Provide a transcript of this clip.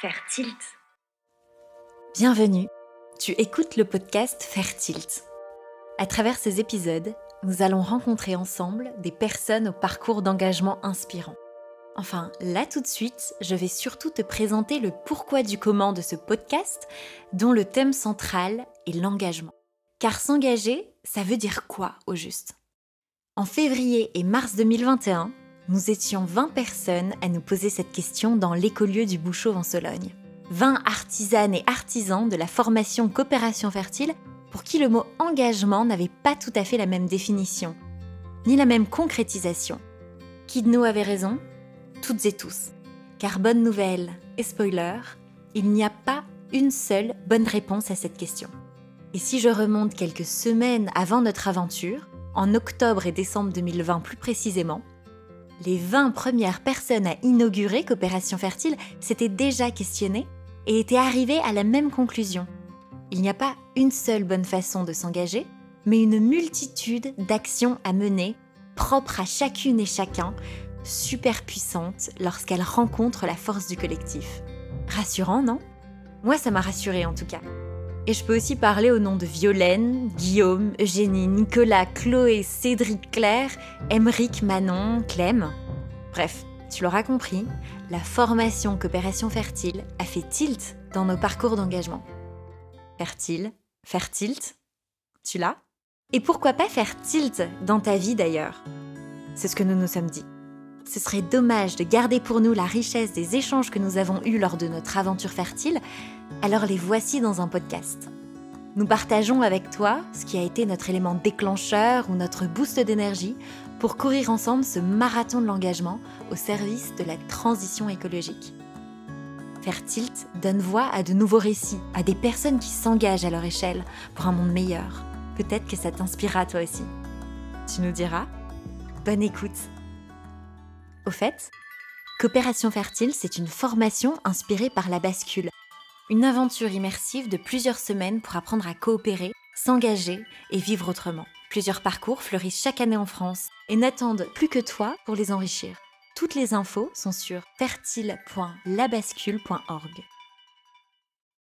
Fertile. Bienvenue, tu écoutes le podcast Fertilt. À travers ces épisodes, nous allons rencontrer ensemble des personnes au parcours d'engagement inspirant. Enfin, là tout de suite, je vais surtout te présenter le pourquoi du comment de ce podcast, dont le thème central est l'engagement. Car s'engager, ça veut dire quoi au juste? En février et mars 2021, nous étions 20 personnes à nous poser cette question dans l'écolieu du Bouchot en Sologne. 20 artisanes et artisans de la formation Coopération Fertile pour qui le mot engagement n'avait pas tout à fait la même définition, ni la même concrétisation. Qui de nous avait raison Toutes et tous. Car bonne nouvelle et spoiler, il n'y a pas une seule bonne réponse à cette question. Et si je remonte quelques semaines avant notre aventure, en octobre et décembre 2020 plus précisément, les 20 premières personnes à inaugurer Coopération Fertile s'étaient déjà questionnées et était arrivé à la même conclusion. Il n'y a pas une seule bonne façon de s'engager, mais une multitude d'actions à mener, propres à chacune et chacun, super puissantes lorsqu'elles rencontrent la force du collectif. Rassurant, non? Moi, ça m'a rassuré en tout cas. Et je peux aussi parler au nom de Violaine, Guillaume, Eugénie, Nicolas, Chloé, Cédric, Claire, Emeric, Manon, Clem. Bref, tu l'auras compris, la formation Coopération Fertile a fait tilt dans nos parcours d'engagement. Fertile, faire tilt, tu l'as? Et pourquoi pas faire tilt dans ta vie d'ailleurs? C'est ce que nous nous sommes dit. Ce serait dommage de garder pour nous la richesse des échanges que nous avons eus lors de notre aventure fertile, alors les voici dans un podcast. Nous partageons avec toi ce qui a été notre élément déclencheur ou notre boost d'énergie pour courir ensemble ce marathon de l'engagement au service de la transition écologique. Faire tilt donne voix à de nouveaux récits, à des personnes qui s'engagent à leur échelle pour un monde meilleur. Peut-être que ça t'inspirera toi aussi. Tu nous diras Bonne écoute Au fait, Coopération Fertile, c'est une formation inspirée par la bascule. Une aventure immersive de plusieurs semaines pour apprendre à coopérer, s'engager et vivre autrement. Plusieurs parcours fleurissent chaque année en France et n'attendent plus que toi pour les enrichir. Toutes les infos sont sur fertile.labascule.org.